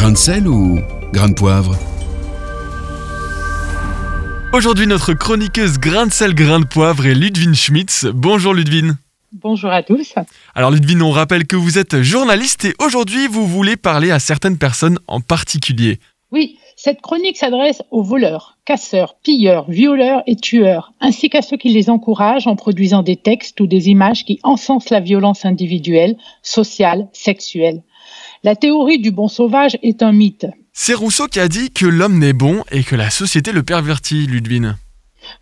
Grain de sel ou grain de poivre Aujourd'hui, notre chroniqueuse grain de sel, grain de poivre est Ludwine Schmitz. Bonjour Ludwine. Bonjour à tous. Alors Ludwine, on rappelle que vous êtes journaliste et aujourd'hui vous voulez parler à certaines personnes en particulier. Oui, cette chronique s'adresse aux voleurs, casseurs, pilleurs, violeurs et tueurs, ainsi qu'à ceux qui les encouragent en produisant des textes ou des images qui encensent la violence individuelle, sociale, sexuelle. La théorie du bon sauvage est un mythe. C'est Rousseau qui a dit que l'homme n'est bon et que la société le pervertit, Ludwine.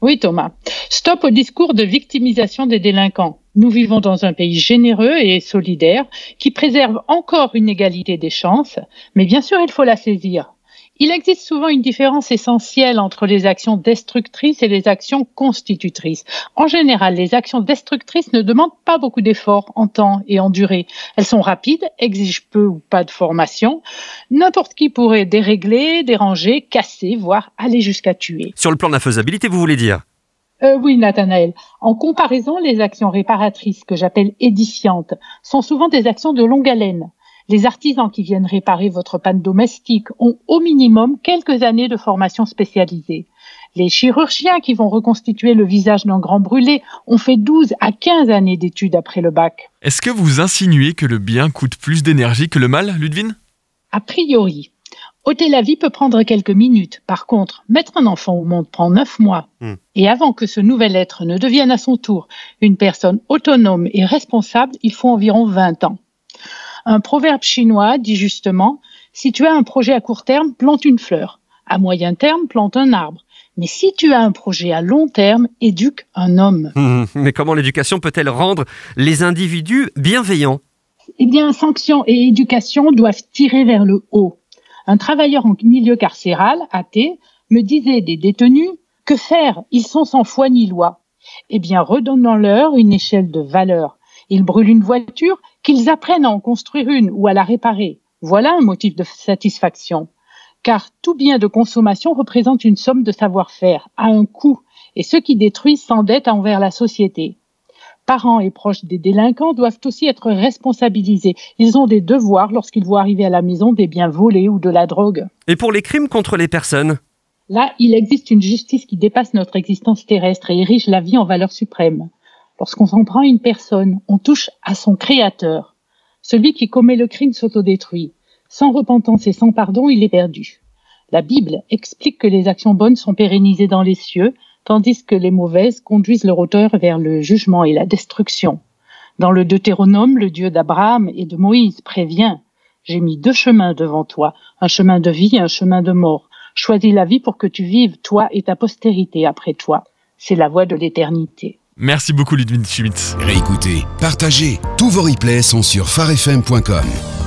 Oui, Thomas. Stop au discours de victimisation des délinquants. Nous vivons dans un pays généreux et solidaire qui préserve encore une égalité des chances, mais bien sûr, il faut la saisir. Il existe souvent une différence essentielle entre les actions destructrices et les actions constitutrices. En général, les actions destructrices ne demandent pas beaucoup d'efforts en temps et en durée. Elles sont rapides, exigent peu ou pas de formation. N'importe qui pourrait dérégler, déranger, casser, voire aller jusqu'à tuer. Sur le plan de la faisabilité, vous voulez dire? Euh, oui, Nathanaël. En comparaison, les actions réparatrices, que j'appelle édifiantes, sont souvent des actions de longue haleine. Les artisans qui viennent réparer votre panne domestique ont au minimum quelques années de formation spécialisée. Les chirurgiens qui vont reconstituer le visage d'un grand brûlé ont fait 12 à 15 années d'études après le bac. Est-ce que vous insinuez que le bien coûte plus d'énergie que le mal, Ludwine? A priori. Ôter la vie peut prendre quelques minutes. Par contre, mettre un enfant au monde prend neuf mois. Hmm. Et avant que ce nouvel être ne devienne à son tour une personne autonome et responsable, il faut environ 20 ans. Un proverbe chinois dit justement, si tu as un projet à court terme, plante une fleur. À moyen terme, plante un arbre. Mais si tu as un projet à long terme, éduque un homme. Hum, Mais comment l'éducation peut-elle rendre les individus bienveillants? Eh bien, sanctions et éducation doivent tirer vers le haut. Un travailleur en milieu carcéral, athée, me disait des détenus, que faire? Ils sont sans foi ni loi. Eh bien, redonnons-leur une échelle de valeur. Ils brûlent une voiture, qu'ils apprennent à en construire une ou à la réparer. Voilà un motif de satisfaction. Car tout bien de consommation représente une somme de savoir-faire, à un coût, et ceux qui détruisent s'endettent envers la société. Parents et proches des délinquants doivent aussi être responsabilisés. Ils ont des devoirs lorsqu'ils voient arriver à la maison des biens volés ou de la drogue. Et pour les crimes contre les personnes? Là, il existe une justice qui dépasse notre existence terrestre et érige la vie en valeur suprême. Lorsqu'on s'en prend à une personne, on touche à son créateur. Celui qui commet le crime s'autodétruit. Sans repentance et sans pardon, il est perdu. La Bible explique que les actions bonnes sont pérennisées dans les cieux, tandis que les mauvaises conduisent leur auteur vers le jugement et la destruction. Dans le Deutéronome, le Dieu d'Abraham et de Moïse prévient J'ai mis deux chemins devant toi, un chemin de vie et un chemin de mort. Choisis la vie pour que tu vives, toi et ta postérité après toi. C'est la voie de l'éternité. Merci beaucoup Ludwine Schmitz. Réécoutez, partagez. Tous vos replays sont sur farfm.com.